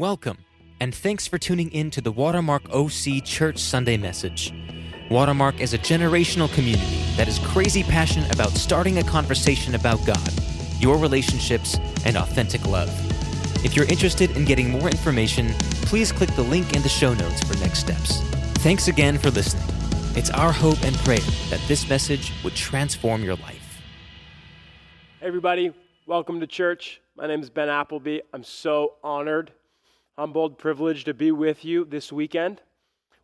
Welcome, and thanks for tuning in to the Watermark OC Church Sunday message. Watermark is a generational community that is crazy passionate about starting a conversation about God, your relationships, and authentic love. If you're interested in getting more information, please click the link in the show notes for next steps. Thanks again for listening. It's our hope and prayer that this message would transform your life. Hey, everybody, welcome to church. My name is Ben Appleby. I'm so honored humbled, privileged to be with you this weekend.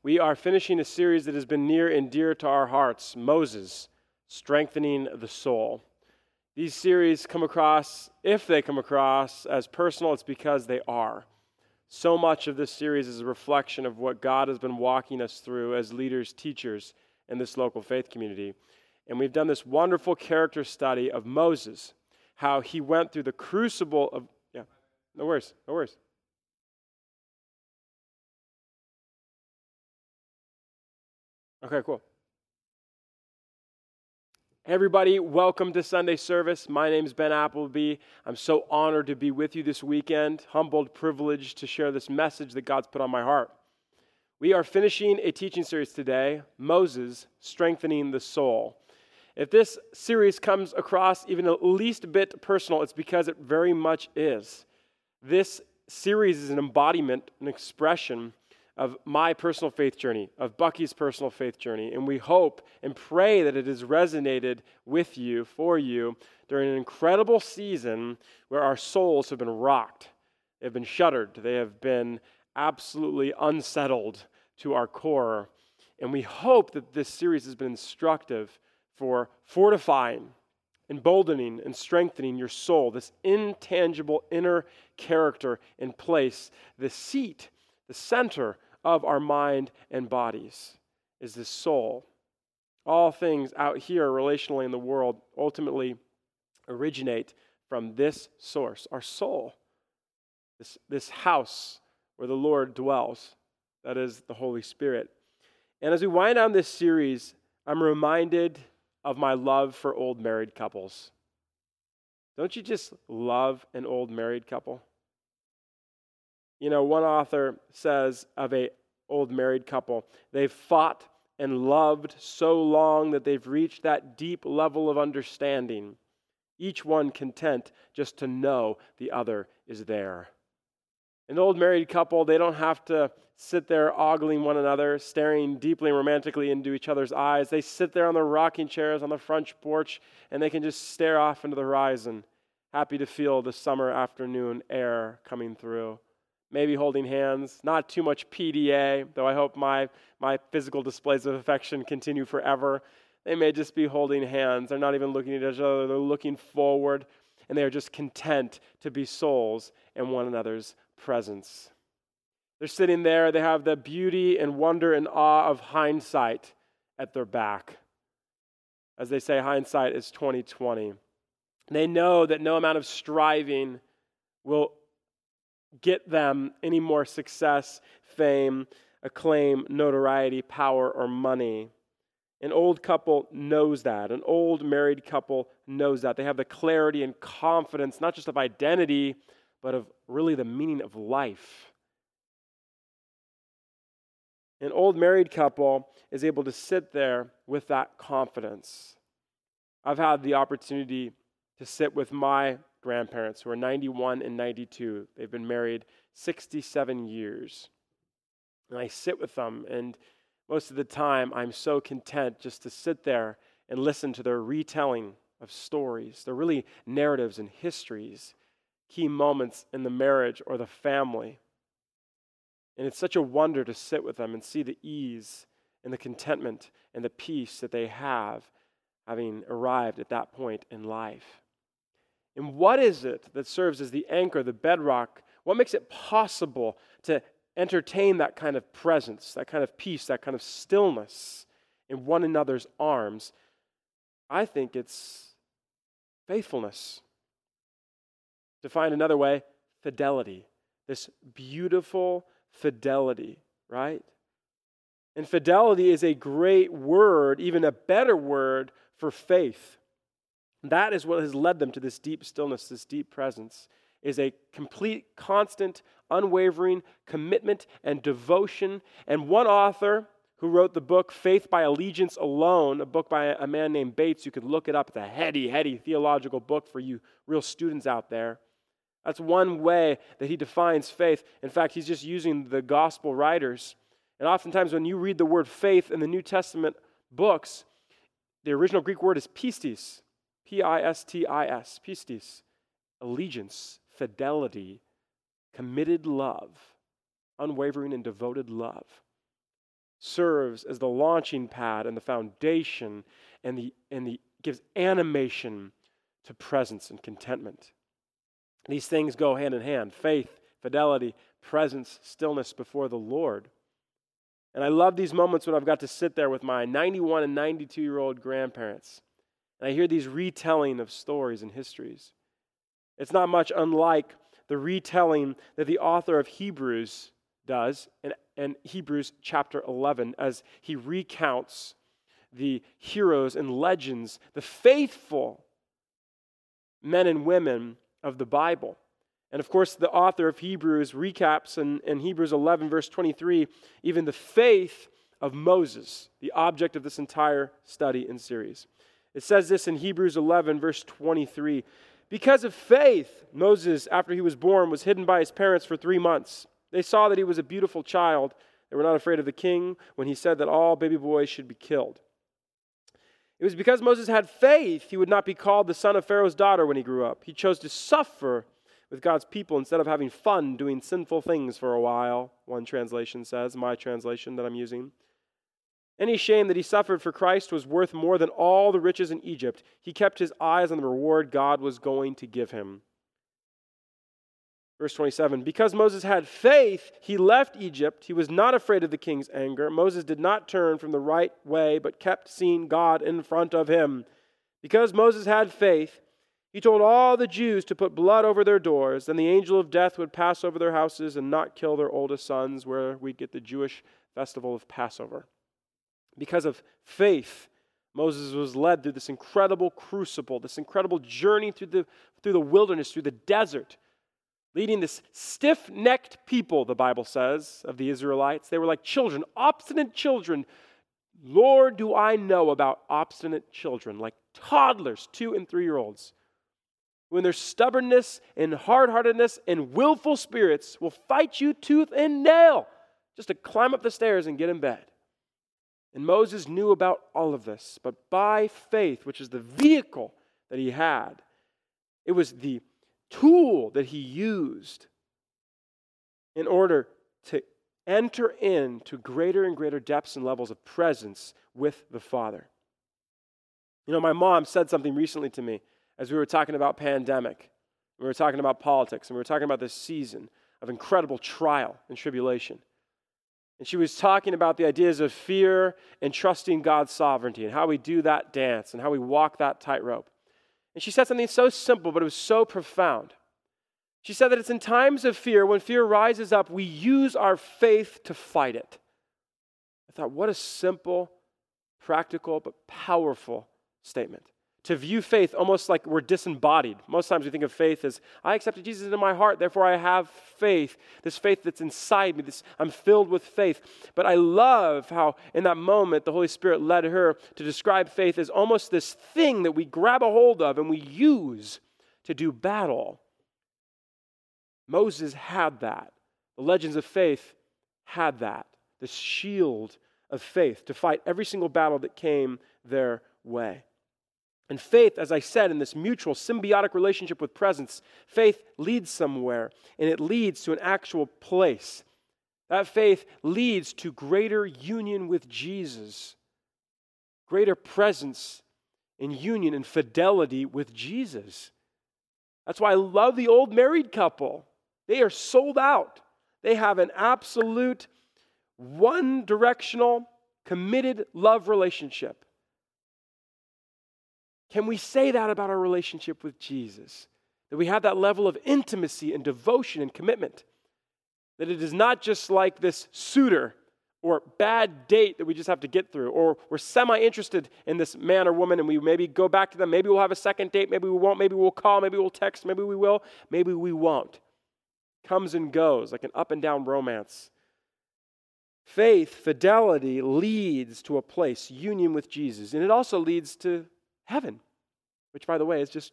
We are finishing a series that has been near and dear to our hearts Moses, Strengthening the Soul. These series come across, if they come across as personal, it's because they are. So much of this series is a reflection of what God has been walking us through as leaders, teachers in this local faith community. And we've done this wonderful character study of Moses, how he went through the crucible of, yeah, no worries, no worries. Okay, cool. Everybody, welcome to Sunday service. My name is Ben Appleby. I'm so honored to be with you this weekend, humbled, privileged to share this message that God's put on my heart. We are finishing a teaching series today Moses, Strengthening the Soul. If this series comes across even the least bit personal, it's because it very much is. This series is an embodiment, an expression of my personal faith journey, of Bucky's personal faith journey. And we hope and pray that it has resonated with you, for you, during an incredible season where our souls have been rocked. They have been shuddered. They have been absolutely unsettled to our core. And we hope that this series has been instructive for fortifying, emboldening, and strengthening your soul, this intangible inner character in place, the seat, the center of our mind and bodies is this soul. All things out here relationally in the world ultimately originate from this source, our soul, this, this house where the Lord dwells. That is the Holy Spirit. And as we wind down this series, I'm reminded of my love for old married couples. Don't you just love an old married couple? You know, one author says of a old married couple, they've fought and loved so long that they've reached that deep level of understanding, each one content just to know the other is there. An old married couple, they don't have to sit there ogling one another, staring deeply and romantically into each other's eyes. They sit there on their rocking chairs on the front porch and they can just stare off into the horizon, happy to feel the summer afternoon air coming through maybe holding hands, not too much PDA, though I hope my, my physical displays of affection continue forever. They may just be holding hands. They're not even looking at each other, they're looking forward, and they are just content to be souls in one another's presence. They're sitting there, they have the beauty and wonder and awe of hindsight at their back. As they say, hindsight is 2020. They know that no amount of striving will get them any more success, fame, acclaim, notoriety, power, or money. An old couple knows that. An old married couple knows that. They have the clarity and confidence, not just of identity, but of really the meaning of life. An old married couple is able to sit there with that confidence. I've had the opportunity to sit with my grandparents who are 91 and 92. They've been married 67 years. And I sit with them, and most of the time, I'm so content just to sit there and listen to their retelling of stories. They're really narratives and histories, key moments in the marriage or the family. And it's such a wonder to sit with them and see the ease and the contentment and the peace that they have having arrived at that point in life. And what is it that serves as the anchor, the bedrock? What makes it possible to entertain that kind of presence, that kind of peace, that kind of stillness in one another's arms? I think it's faithfulness. To find another way, fidelity. This beautiful fidelity, right? And fidelity is a great word, even a better word for faith. That is what has led them to this deep stillness, this deep presence. is a complete, constant, unwavering commitment and devotion. And one author who wrote the book Faith by Allegiance Alone, a book by a man named Bates, you could look it up. It's a heady, heady theological book for you real students out there. That's one way that he defines faith. In fact, he's just using the gospel writers. And oftentimes, when you read the word faith in the New Testament books, the original Greek word is pistis, P I S T I S, pistis, allegiance, fidelity, committed love, unwavering and devoted love. Serves as the launching pad and the foundation and the, and the gives animation to presence and contentment. These things go hand in hand faith, fidelity, presence, stillness before the Lord. And I love these moments when I've got to sit there with my 91 and 92 year old grandparents. And I hear these retelling of stories and histories. It's not much unlike the retelling that the author of Hebrews does in, in Hebrews chapter 11 as he recounts the heroes and legends, the faithful men and women of the Bible. And of course, the author of Hebrews recaps in, in Hebrews 11, verse 23, even the faith of Moses, the object of this entire study and series. It says this in Hebrews 11, verse 23. Because of faith, Moses, after he was born, was hidden by his parents for three months. They saw that he was a beautiful child. They were not afraid of the king when he said that all baby boys should be killed. It was because Moses had faith he would not be called the son of Pharaoh's daughter when he grew up. He chose to suffer with God's people instead of having fun doing sinful things for a while, one translation says, my translation that I'm using. Any shame that he suffered for Christ was worth more than all the riches in Egypt. He kept his eyes on the reward God was going to give him. Verse 27 Because Moses had faith, he left Egypt. He was not afraid of the king's anger. Moses did not turn from the right way, but kept seeing God in front of him. Because Moses had faith, he told all the Jews to put blood over their doors. Then the angel of death would pass over their houses and not kill their oldest sons, where we get the Jewish festival of Passover. Because of faith, Moses was led through this incredible crucible, this incredible journey through the, through the wilderness, through the desert leading this stiff necked people, the Bible says, of the Israelites. They were like children, obstinate children. Lord, do I know about obstinate children, like toddlers, two and three year olds, when their stubbornness and hard heartedness and willful spirits will fight you tooth and nail just to climb up the stairs and get in bed. And Moses knew about all of this, but by faith, which is the vehicle that he had, it was the tool that he used in order to enter into greater and greater depths and levels of presence with the Father. You know, my mom said something recently to me as we were talking about pandemic. We were talking about politics, and we were talking about this season of incredible trial and tribulation. And she was talking about the ideas of fear and trusting God's sovereignty and how we do that dance and how we walk that tightrope. And she said something so simple, but it was so profound. She said that it's in times of fear, when fear rises up, we use our faith to fight it. I thought, what a simple, practical, but powerful statement to view faith almost like we're disembodied. Most times we think of faith as I accepted Jesus into my heart, therefore I have faith. This faith that's inside me, this I'm filled with faith. But I love how in that moment the Holy Spirit led her to describe faith as almost this thing that we grab a hold of and we use to do battle. Moses had that. The legends of faith had that. The shield of faith to fight every single battle that came their way. And faith, as I said, in this mutual symbiotic relationship with presence, faith leads somewhere and it leads to an actual place. That faith leads to greater union with Jesus, greater presence and union and fidelity with Jesus. That's why I love the old married couple. They are sold out, they have an absolute, one directional, committed love relationship. Can we say that about our relationship with Jesus? That we have that level of intimacy and devotion and commitment? That it is not just like this suitor or bad date that we just have to get through, or we're semi interested in this man or woman and we maybe go back to them. Maybe we'll have a second date, maybe we won't, maybe we'll call, maybe we'll text, maybe we will, maybe we won't. Comes and goes like an up and down romance. Faith, fidelity leads to a place, union with Jesus, and it also leads to heaven, which, by the way, is just,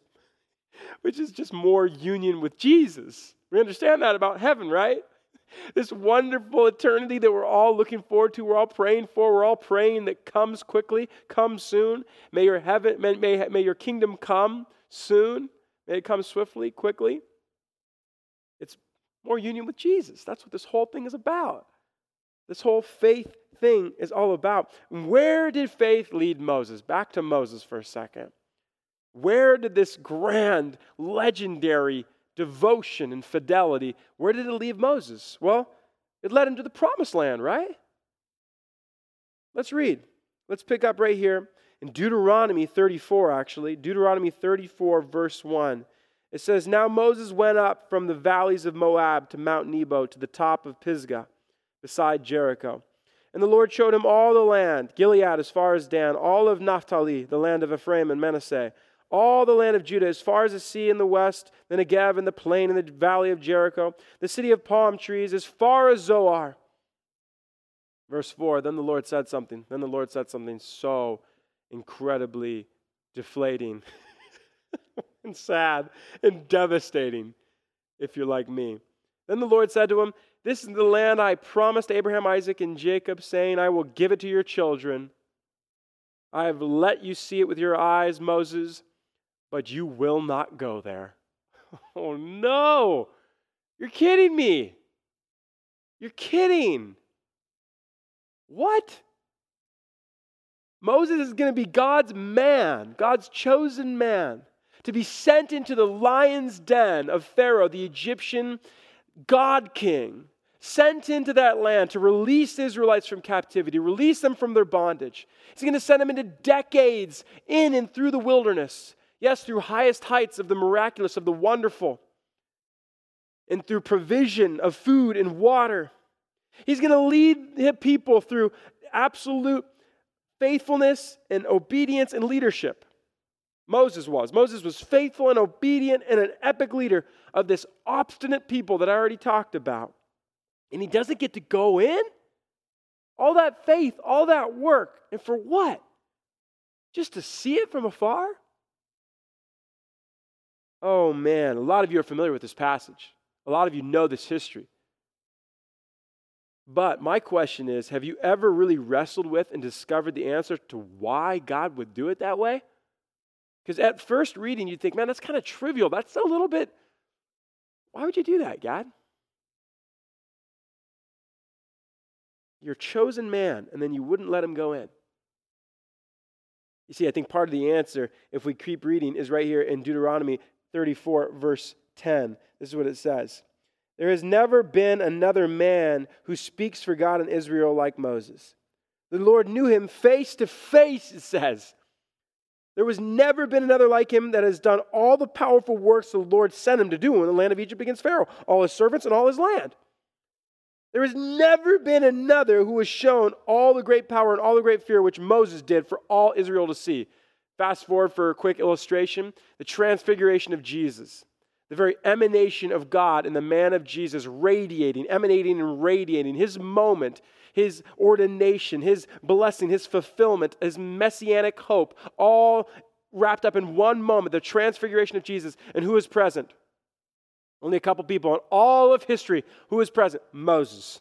which is just more union with Jesus. We understand that about heaven, right? this wonderful eternity that we're all looking forward to, we're all praying for, we're all praying that comes quickly, comes soon. May your heaven, may, may, may your kingdom come soon. May it come swiftly, quickly. It's more union with Jesus. That's what this whole thing is about. This whole faith thing is all about. Where did faith lead Moses? Back to Moses for a second. Where did this grand, legendary devotion and fidelity, where did it leave Moses? Well, it led him to the promised land, right? Let's read. Let's pick up right here in Deuteronomy 34, actually. Deuteronomy 34, verse 1. It says, Now Moses went up from the valleys of Moab to Mount Nebo to the top of Pisgah, beside Jericho. And the Lord showed him all the land, Gilead as far as Dan, all of Naphtali, the land of Ephraim and Manasseh all the land of Judah, as far as the sea in the west, the Negev and the plain and the valley of Jericho, the city of palm trees, as far as Zoar. Verse 4 Then the Lord said something. Then the Lord said something so incredibly deflating and sad and devastating, if you're like me. Then the Lord said to him, This is the land I promised Abraham, Isaac, and Jacob, saying, I will give it to your children. I have let you see it with your eyes, Moses but you will not go there. Oh no! You're kidding me! You're kidding! What? Moses is going to be God's man, God's chosen man, to be sent into the lion's den of Pharaoh, the Egyptian God king, sent into that land to release the Israelites from captivity, release them from their bondage. He's going to send them into decades in and through the wilderness Yes, through highest heights of the miraculous, of the wonderful, and through provision of food and water. He's going to lead the people through absolute faithfulness and obedience and leadership. Moses was. Moses was faithful and obedient and an epic leader of this obstinate people that I already talked about. And he doesn't get to go in? All that faith, all that work, and for what? Just to see it from afar? Oh man, a lot of you are familiar with this passage. A lot of you know this history. But my question is have you ever really wrestled with and discovered the answer to why God would do it that way? Because at first reading, you'd think, man, that's kind of trivial. That's a little bit, why would you do that, God? Your chosen man, and then you wouldn't let him go in. You see, I think part of the answer, if we keep reading, is right here in Deuteronomy 34, verse 10. This is what it says There has never been another man who speaks for God in Israel like Moses. The Lord knew him face to face, it says. There was never been another like him that has done all the powerful works the Lord sent him to do in the land of Egypt against Pharaoh, all his servants and all his land. There has never been another who has shown all the great power and all the great fear which Moses did for all Israel to see. Fast forward for a quick illustration the transfiguration of Jesus, the very emanation of God and the man of Jesus radiating, emanating and radiating, his moment, his ordination, his blessing, his fulfillment, his messianic hope, all wrapped up in one moment the transfiguration of Jesus. And who is present? Only a couple people in all of history. Who is present? Moses.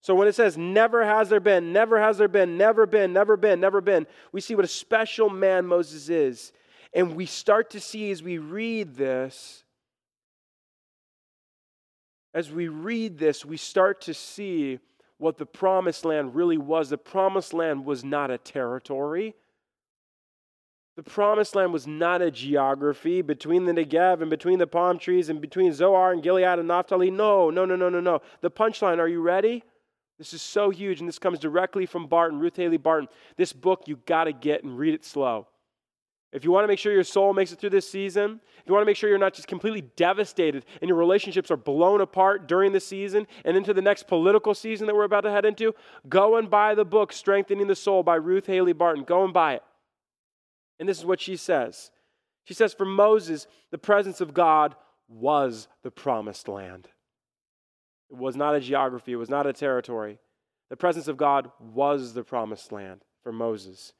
So when it says, never has there been, never has there been, never been, never been, never been, we see what a special man Moses is. And we start to see as we read this, as we read this, we start to see what the promised land really was. The promised land was not a territory. The promised land was not a geography between the Negev and between the palm trees and between Zoar and Gilead and Naphtali. No, no, no, no, no, no. The punchline, are you ready? This is so huge, and this comes directly from Barton, Ruth Haley Barton. This book you got to get and read it slow. If you want to make sure your soul makes it through this season, if you want to make sure you're not just completely devastated and your relationships are blown apart during the season and into the next political season that we're about to head into, go and buy the book Strengthening the Soul by Ruth Haley Barton. Go and buy it. And this is what she says. She says, For Moses, the presence of God was the promised land. It was not a geography, it was not a territory. The presence of God was the promised land for Moses.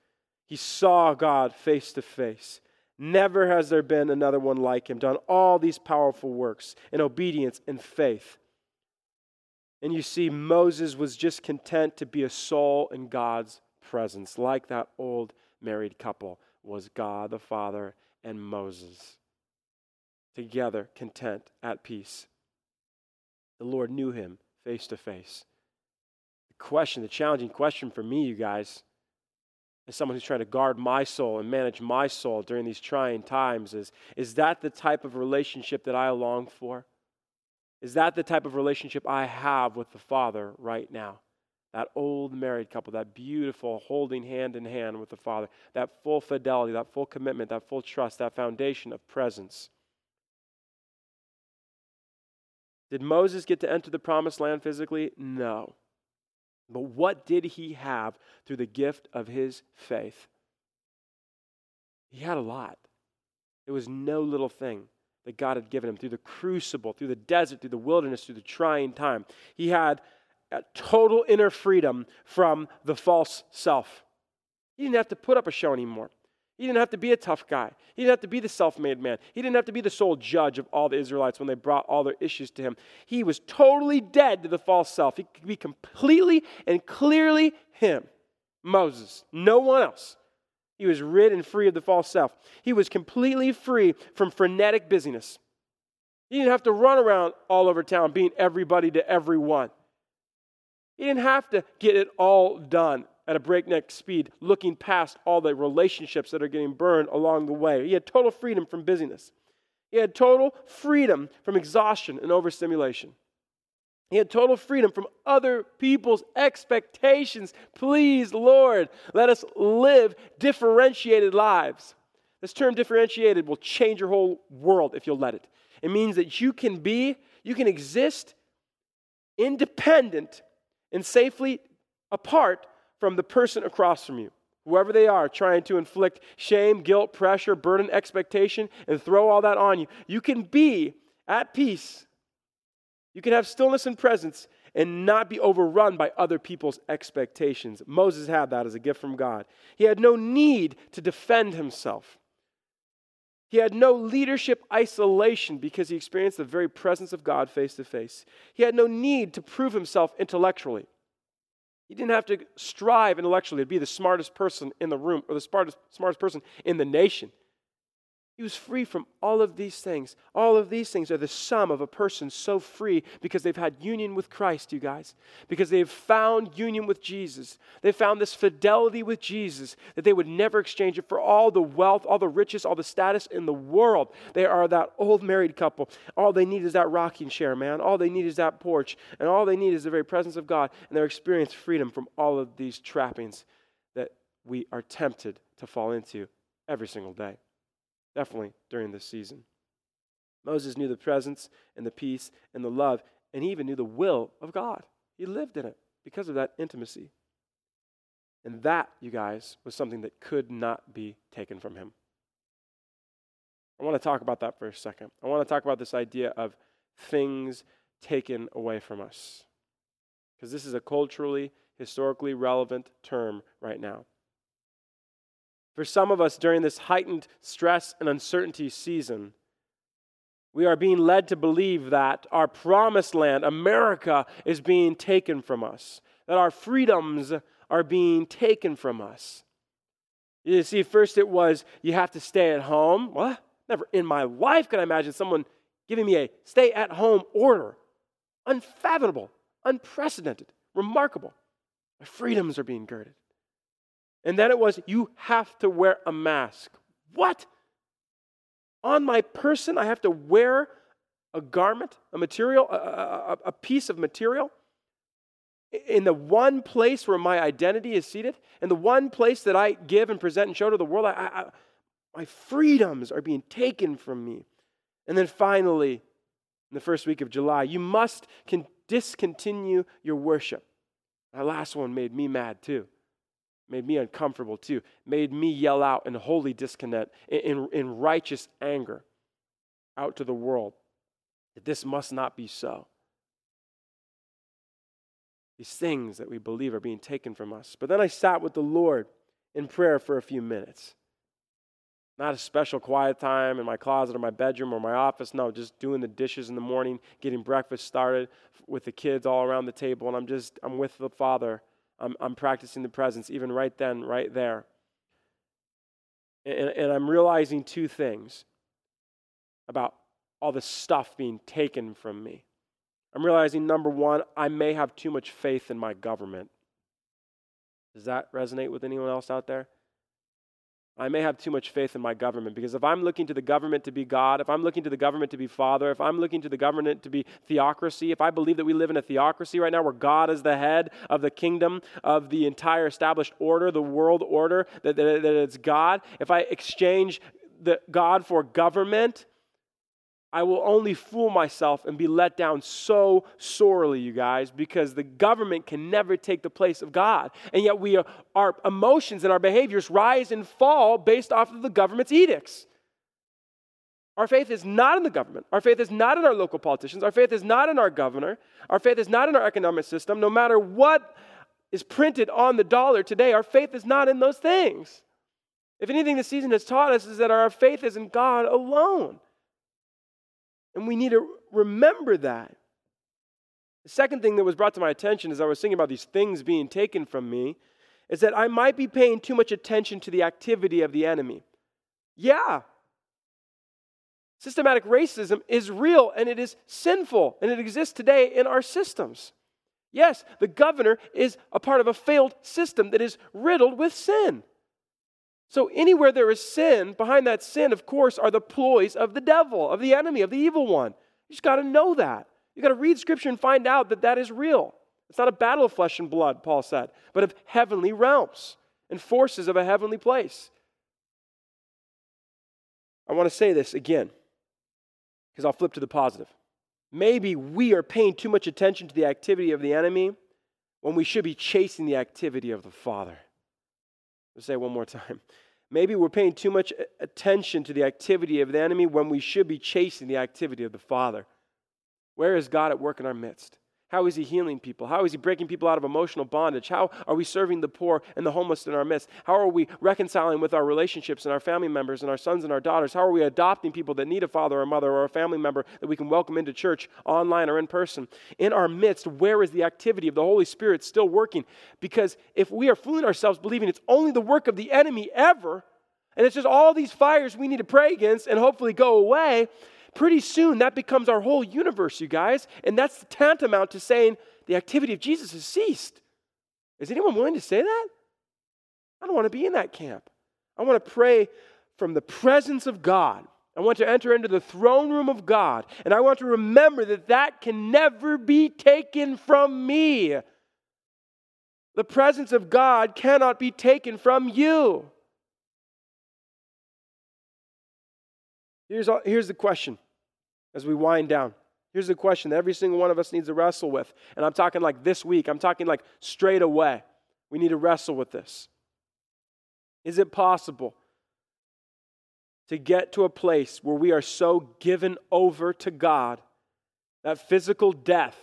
He saw God face to face. Never has there been another one like him, done all these powerful works in obedience and faith. And you see, Moses was just content to be a soul in God's presence, like that old married couple was God the Father and Moses. Together, content, at peace. The Lord knew him face to face. The question, the challenging question for me, you guys, as someone who's trying to guard my soul and manage my soul during these trying times is is that the type of relationship that I long for? Is that the type of relationship I have with the Father right now? That old married couple, that beautiful holding hand in hand with the Father, that full fidelity, that full commitment, that full trust, that foundation of presence. Did Moses get to enter the promised land physically? No. But what did he have through the gift of his faith? He had a lot. It was no little thing that God had given him through the crucible, through the desert, through the wilderness, through the trying time. He had total inner freedom from the false self. He didn't have to put up a show anymore. He didn't have to be a tough guy. He didn't have to be the self made man. He didn't have to be the sole judge of all the Israelites when they brought all their issues to him. He was totally dead to the false self. He could be completely and clearly him, Moses, no one else. He was rid and free of the false self. He was completely free from frenetic busyness. He didn't have to run around all over town being everybody to everyone. He didn't have to get it all done at a breakneck speed, looking past all the relationships that are getting burned along the way. He had total freedom from busyness. He had total freedom from exhaustion and overstimulation. He had total freedom from other people's expectations. Please, Lord, let us live differentiated lives. This term differentiated will change your whole world if you'll let it. It means that you can be, you can exist independent and safely apart from the person across from you, whoever they are, trying to inflict shame, guilt, pressure, burden, expectation, and throw all that on you. You can be at peace. You can have stillness and presence and not be overrun by other people's expectations. Moses had that as a gift from God. He had no need to defend himself. He had no leadership isolation because he experienced the very presence of God face to face. He had no need to prove himself intellectually. He didn't have to strive intellectually to be the smartest person in the room or the smartest, smartest person in the nation. He was free from all of these things. All of these things are the sum of a person so free because they've had union with Christ, you guys. Because they've found union with Jesus. They found this fidelity with Jesus that they would never exchange it for all the wealth, all the riches, all the status in the world. They are that old married couple. All they need is that rocking chair, man. All they need is that porch. And all they need is the very presence of God. And they're experiencing freedom from all of these trappings that we are tempted to fall into every single day definitely during this season. Moses knew the presence and the peace and the love, and he even knew the will of God. He lived in it because of that intimacy. And that, you guys, was something that could not be taken from him. I want to talk about that for a second. I want to talk about this idea of things taken away from us. Because this is a culturally, historically relevant term right now. For some of us during this heightened stress and uncertainty season, we are being led to believe that our promised land, America, is being taken from us, that our freedoms are being taken from us. You see, first it was you have to stay at home. What? Never in my life could I imagine someone giving me a stay at home order. Unfathomable, unprecedented, remarkable. My freedoms are being girded. And then it was, you have to wear a mask. What? On my person, I have to wear a garment, a material, a, a, a, piece of material? In the one place where my identity is seated, in the one place that I give and present and show to the world, I, I, My freedoms are being taken from me. And then finally, in the first week of July, you must con- discontinue your worship. That last one made me mad too. Made me uncomfortable too. Made me yell out in holy disconnect, in, in, righteous anger out to the world that this must not be so. These things that we believe are being taken from us. But then I sat with the Lord in prayer for a few minutes. Not a special quiet time in my closet or my bedroom or my office. No, just doing the dishes in the morning, getting breakfast started with the kids all around the table. And I'm just, I'm with the Father. I'm, I'm practicing the presence, even right then, right there. And, and I'm realizing two things about all the stuff being taken from me. I'm realizing, number one, I may have too much faith in my government. Does that resonate with anyone else out there? I may have too much faith in my government because if I'm looking to the government to be God, if I'm looking to the government to be Father, if I'm looking to the government to be theocracy, if I believe that we live in a theocracy right now where God is the head of the kingdom, of the entire established order, the world order, that, that, that it's God, if I exchange the God for government, I will only fool myself and be let down so sorely, you guys, because the government can never take the place of God. And yet, we are, our emotions and our behaviors rise and fall based off of the government's edicts. Our faith is not in the government. Our faith is not in our local politicians. Our faith is not in our governor. Our faith is not in our economic system. No matter what is printed on the dollar today, our faith is not in those things. If anything, the season has taught us is that our faith is in God alone. And we need to remember that. The second thing that was brought to my attention as I was thinking about these things being taken from me is that I might be paying too much attention to the activity of the enemy. Yeah. Systematic racism is real and it is sinful and it exists today in our systems. Yes, the governor is a part of a failed system that is riddled with sin. So, anywhere there is sin, behind that sin, of course, are the ploys of the devil, of the enemy, of the evil one. You just got to know that. You got to read scripture and find out that that is real. It's not a battle of flesh and blood, Paul said, but of heavenly realms and forces of a heavenly place. I want to say this again because I'll flip to the positive. Maybe we are paying too much attention to the activity of the enemy when we should be chasing the activity of the Father. Say it one more time. Maybe we're paying too much attention to the activity of the enemy when we should be chasing the activity of the Father. Where is God at work in our midst? How is He healing people? How is He breaking people out of emotional bondage? How are we serving the poor and the homeless in our midst? How are we reconciling with our relationships and our family members and our sons and our daughters? How are we adopting people that need a father or a mother or a family member that we can welcome into church online or in person? In our midst, where is the activity of the Holy Spirit still working? Because if we are fooling ourselves believing it's only the work of the enemy ever, and it's just all these fires we need to pray against and hopefully go away, pretty soon that becomes our whole universe, you guys. And that's tantamount to saying the activity of Jesus has ceased. Is anyone willing to say that? I don't want to be in that camp. I want to pray from the presence of God. I want to enter into the throne room of God. And I want to remember that that can never be taken from me. The presence of God cannot be taken from you. Here's, here's the question as we wind down. Here's the question that every single one of us needs to wrestle with. And I'm talking like this week, I'm talking like straight away. We need to wrestle with this. Is it possible to get to a place where we are so given over to God that physical death,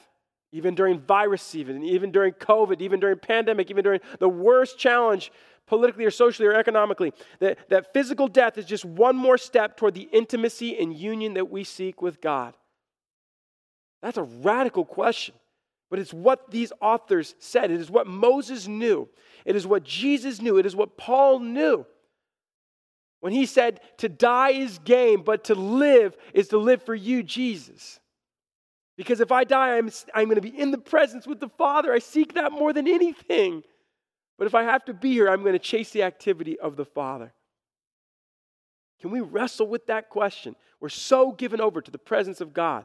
even during virus, even, even during COVID, even during pandemic, even during the worst challenge politically or socially or economically, that, that physical death is just one more step toward the intimacy and union that we seek with God? That's a radical question. But it's what these authors said. It is what Moses knew. It is what Jesus knew. It is what Paul knew. When he said, To die is gain, but to live is to live for you, Jesus. Because if I die, I'm, I'm going to be in the presence with the Father. I seek that more than anything. But if I have to be here, I'm going to chase the activity of the Father. Can we wrestle with that question? We're so given over to the presence of God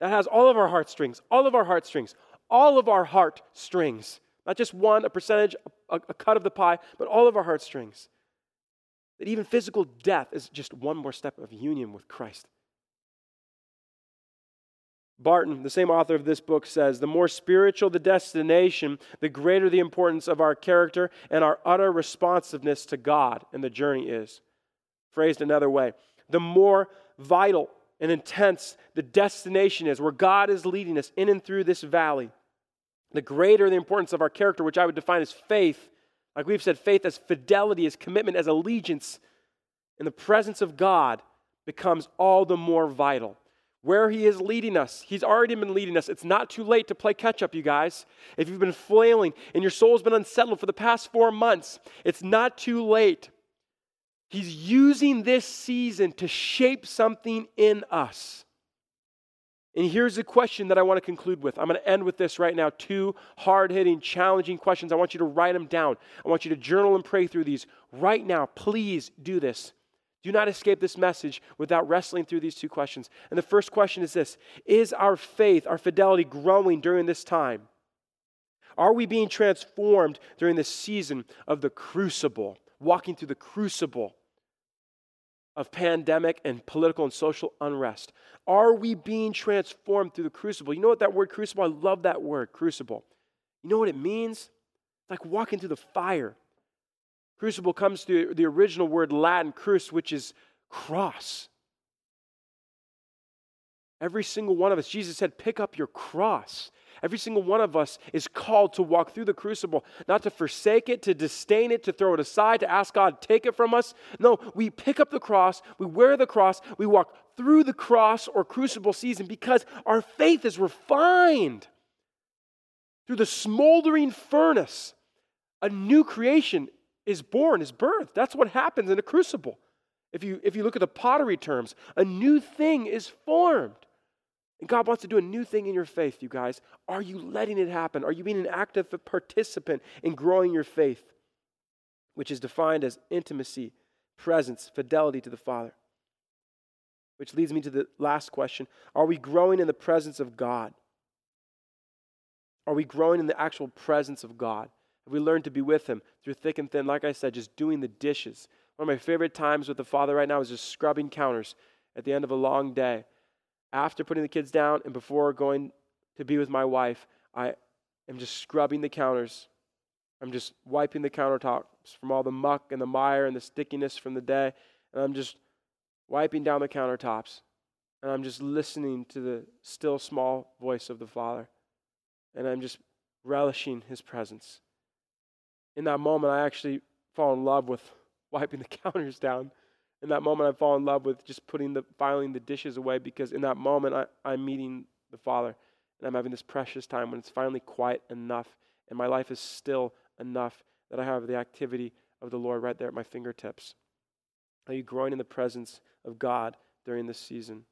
that has all of our heartstrings, all of our heartstrings, all of our heartstrings. Not just one, a percentage, a, a cut of the pie, but all of our heartstrings. That even physical death is just one more step of union with Christ. Barton, the same author of this book, says the more spiritual the destination, the greater the importance of our character and our utter responsiveness to God and the journey is. Phrased another way, the more vital and intense the destination is, where God is leading us in and through this valley, the greater the importance of our character, which I would define as faith. Like we've said, faith as fidelity, as commitment, as allegiance in the presence of God becomes all the more vital where He is leading us. He's already been leading us. It's not too late to play catch up, you guys. If you've been flailing and your soul's been unsettled for the past four months, it's not too late. He's using this season to shape something in us. And here's the question that I want to conclude with. I'm going to end with this right now. Two hard hitting, challenging questions. I want you to write them down. I want you to journal and pray through these right now. Please do this. Do not escape this message without wrestling through these two questions. And the first question is this Is our faith, our fidelity growing during this time? Are we being transformed during this season of the crucible, walking through the crucible of pandemic and political and social unrest? Are we being transformed through the crucible? You know what that word crucible? I love that word, crucible. You know what it means? It's like walking through the fire. Crucible comes to the original word Latin, crus, which is cross. Every single one of us, Jesus said, pick up your cross. Every single one of us is called to walk through the crucible, not to forsake it, to disdain it, to throw it aside, to ask God, to take it from us. No, we pick up the cross, we wear the cross, we walk through the cross or crucible season because our faith is refined through the smoldering furnace. A new creation is born, is birthed. That's what happens in a crucible. If you, if you look at the pottery terms, a new thing is formed. And God wants to do a new thing in your faith, you guys. Are you letting it happen? Are you being an active participant in growing your faith, which is defined as intimacy, presence, fidelity to the Father? Which leads me to the last question Are we growing in the presence of God? Are we growing in the actual presence of God? Have we learned to be with Him through thick and thin? Like I said, just doing the dishes. One of my favorite times with the Father right now is just scrubbing counters at the end of a long day. After putting the kids down and before going to be with my wife, I am just scrubbing the counters. I'm just wiping the countertops from all the muck and the mire and the stickiness from the day. And I'm just wiping down the countertops. And I'm just listening to the still small voice of the Father. And I'm just relishing His presence in that moment, I actually fall in love with wiping the counters down. In that moment, I fall in love with just putting the filing the dishes away because in that moment, I, I'm meeting the Father and I'm having this precious time when it's finally quiet enough and my life is still enough that I have the activity of the Lord right there at my fingertips. Are you growing in the presence of God during this season?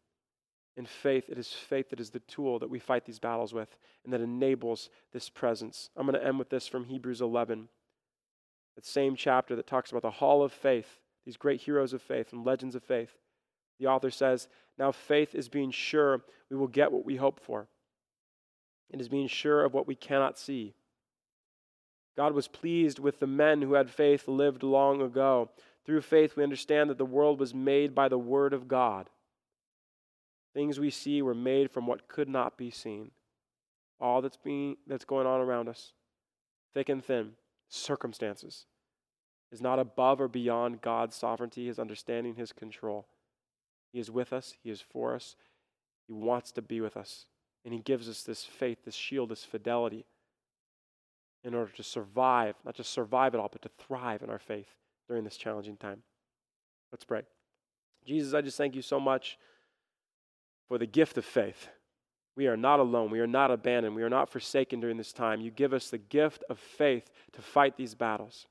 In faith, it is faith that is the tool that we fight these battles with and that enables this presence. I'm going to end with this from Hebrews 11 that same chapter that talks about the hall of faith, these great heroes of faith and legends of faith. The author says, Now faith is being sure we will get what we hope for. It is being sure of what we cannot see. God was pleased with the men who had faith lived long ago. Through faith, we understand that the world was made by the Word of God. Things we see were made from what could not be seen. All that's, being, that's going on around us, thick and thin circumstances is not above or beyond God's sovereignty, his understanding, his control. He is with us, he is for us, he wants to be with us. And he gives us this faith, this shield, this fidelity in order to survive, not just survive it all, but to thrive in our faith during this challenging time. Let's pray. Jesus, I just thank you so much for the gift of faith. We are not alone. We are not abandoned. We are not forsaken during this time. You give us the gift of faith to fight these battles.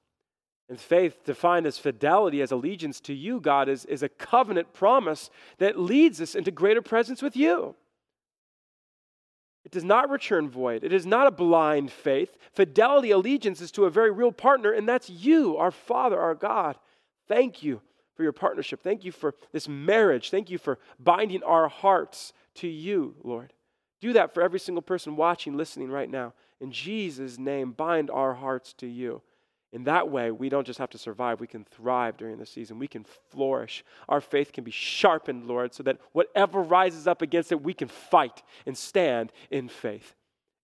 And faith, defined as fidelity, as allegiance to you, God, is, is a covenant promise that leads us into greater presence with you. It does not return void. It is not a blind faith. Fidelity, allegiance is to a very real partner, and that's you, our Father, our God. Thank you for your partnership. Thank you for this marriage. Thank you for binding our hearts to you, Lord. Do that for every single person watching, listening right now. In Jesus' name, bind our hearts to you. In that way, we don't just have to survive, we can thrive during the season. We can flourish. Our faith can be sharpened, Lord, so that whatever rises up against it, we can fight and stand in faith.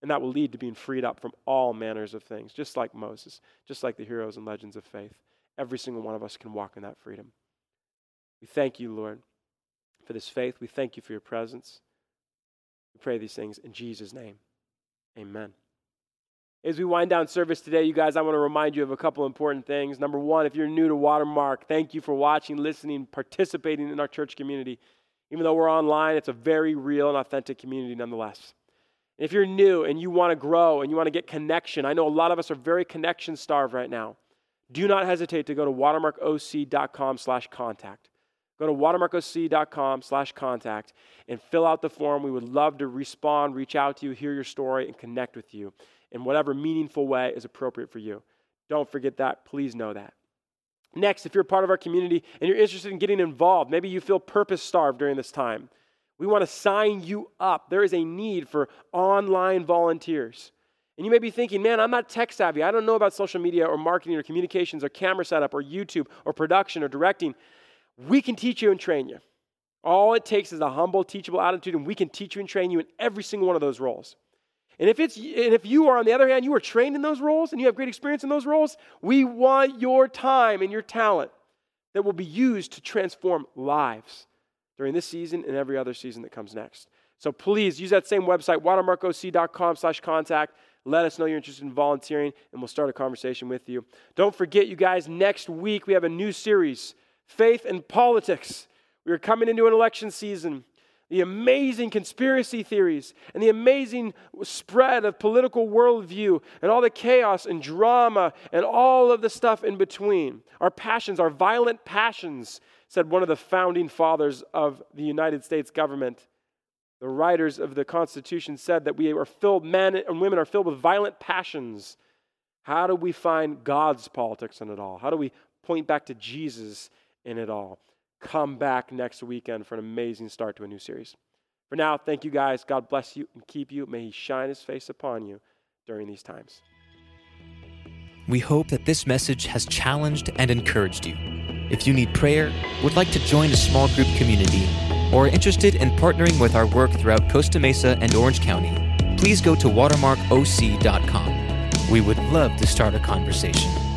And that will lead to being freed up from all manners of things, just like Moses, just like the heroes and legends of faith. Every single one of us can walk in that freedom. We thank you, Lord, for this faith. We thank you for your presence. We pray these things in Jesus' name. Amen. As we wind down service today, you guys, I want to remind you of a couple important things. Number one, if you're new to Watermark, thank you for watching, listening, participating in our church community. Even though we're online, it's a very real and authentic community nonetheless. If you're new and you want to grow and you want to get connection, I know a lot of us are very connection starved right now. Do not hesitate to go to watermarkoc.com slash contact. Go to watermarkoc.com slash contact and fill out the form. We would love to respond, reach out to you, hear your story, and connect with you in whatever meaningful way is appropriate for you. Don't forget that. Please know that. Next, if you're part of our community and you're interested in getting involved, maybe you feel purpose starved during this time, we want to sign you up. There is a need for online volunteers. And you may be thinking, man, I'm not tech savvy. I don't know about social media or marketing or communications or camera setup or YouTube or production or directing. We can teach you and train you. All it takes is a humble, teachable attitude, and we can teach you and train you in every single one of those roles. And if, it's, and if you are, on the other hand, you are trained in those roles and you have great experience in those roles, we want your time and your talent that will be used to transform lives during this season and every other season that comes next. So please use that same website, watermarkoc.com slash contact. Let us know you're interested in volunteering, and we'll start a conversation with you. Don't forget, you guys, next week we have a new series, Faith and Politics. We are coming into an election season the amazing conspiracy theories and the amazing spread of political worldview and all the chaos and drama and all of the stuff in between. Our passions, our violent passions, said one of the founding fathers of the United States government. The writers of the Constitution said that we are filled, men and women are filled with violent passions. How do we find God's politics in it all? How do we point back to Jesus in it all? come back next weekend for an amazing start to a new series. For now, thank you guys. God bless you and keep you. May He shine His face upon you during these times. We hope that this message has challenged and encouraged you. If you need prayer, would like to join a small group community, or are interested in partnering with our work throughout Costa Mesa and Orange County, please go to watermarkoc.com. We would love to start a conversation.